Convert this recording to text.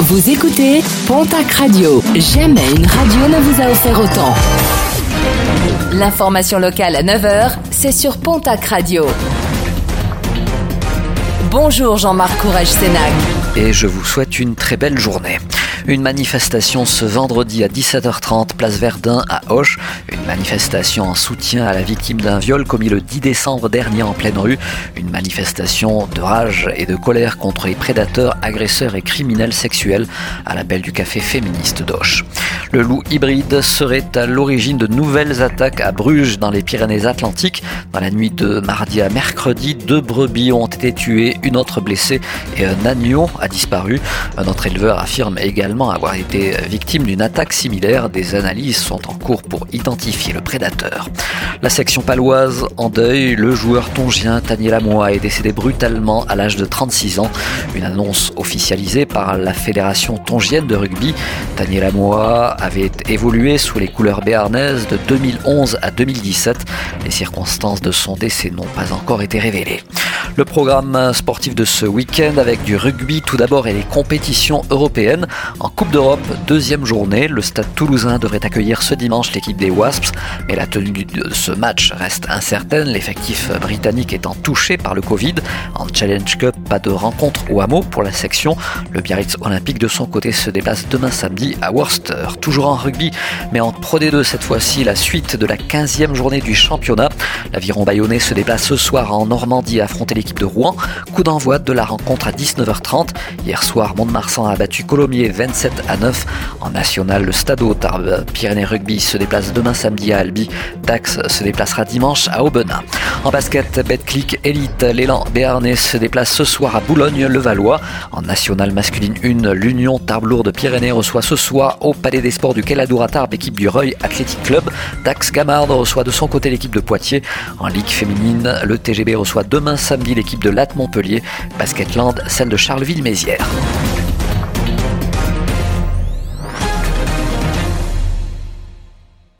Vous écoutez Pontac Radio. Jamais une radio ne vous a offert autant. L'information locale à 9h, c'est sur Pontac Radio. Bonjour Jean-Marc Courage Sénac. Et je vous souhaite une très belle journée. Une manifestation ce vendredi à 17h30, place Verdun à Auch. Une manifestation en soutien à la victime d'un viol commis le 10 décembre dernier en pleine rue. Une manifestation de rage et de colère contre les prédateurs, agresseurs et criminels sexuels à l'appel du café féministe d'Auch. Le loup hybride serait à l'origine de nouvelles attaques à Bruges dans les Pyrénées-Atlantiques. Dans la nuit de mardi à mercredi, deux brebis ont été tuées, une autre blessée et un agneau a disparu. Un autre éleveur affirme également avoir été victime d'une attaque similaire. Des analyses sont en cours pour identifier le prédateur. La section paloise en deuil, le joueur tongien Tanier Lamois est décédé brutalement à l'âge de 36 ans. Une annonce officialisée par la Fédération tongienne de rugby. Tanier Lamois avait évolué sous les couleurs béarnaises de 2011 à 2017. Les circonstances de son décès n'ont pas encore été révélées. Le programme sportif de ce week-end avec du rugby tout d'abord et les compétitions européennes. En Coupe d'Europe, deuxième journée, le stade toulousain devrait accueillir ce dimanche l'équipe des Wasps, mais la tenue de ce match reste incertaine, l'effectif britannique étant touché par le Covid. En Challenge Cup, pas de rencontre au hameau pour la section. Le Biarritz Olympique de son côté se déplace demain samedi à Worcester. Toujours en rugby, mais en Pro D2 cette fois-ci, la suite de la 15e journée du championnat. L'aviron bayonnais se déplace ce soir en Normandie à l'équipe de Rouen. Coup d'envoi de la rencontre à 19h30. Hier soir, Mont-de-Marsan a battu Colomiers 27 à 9. En national, le Stade Tarbes Pyrénées Rugby se déplace demain samedi à Albi. Dax se déplacera dimanche à Aubenas. En basket, Betclic Elite, l'élan Béarnais se déplace ce soir à Boulogne-le-Valois. En national masculine 1, l'Union Tarbes-Lourdes Pyrénées reçoit ce soir au Palais des Sports du Queladour à Tarbes l'équipe du Reuil Athletic Club. Dax Gamard reçoit de son côté l'équipe de Poitiers. En Ligue féminine, le TGB reçoit demain l'équipe de Latte Montpellier. Basketland, celle de Charleville-Mézières.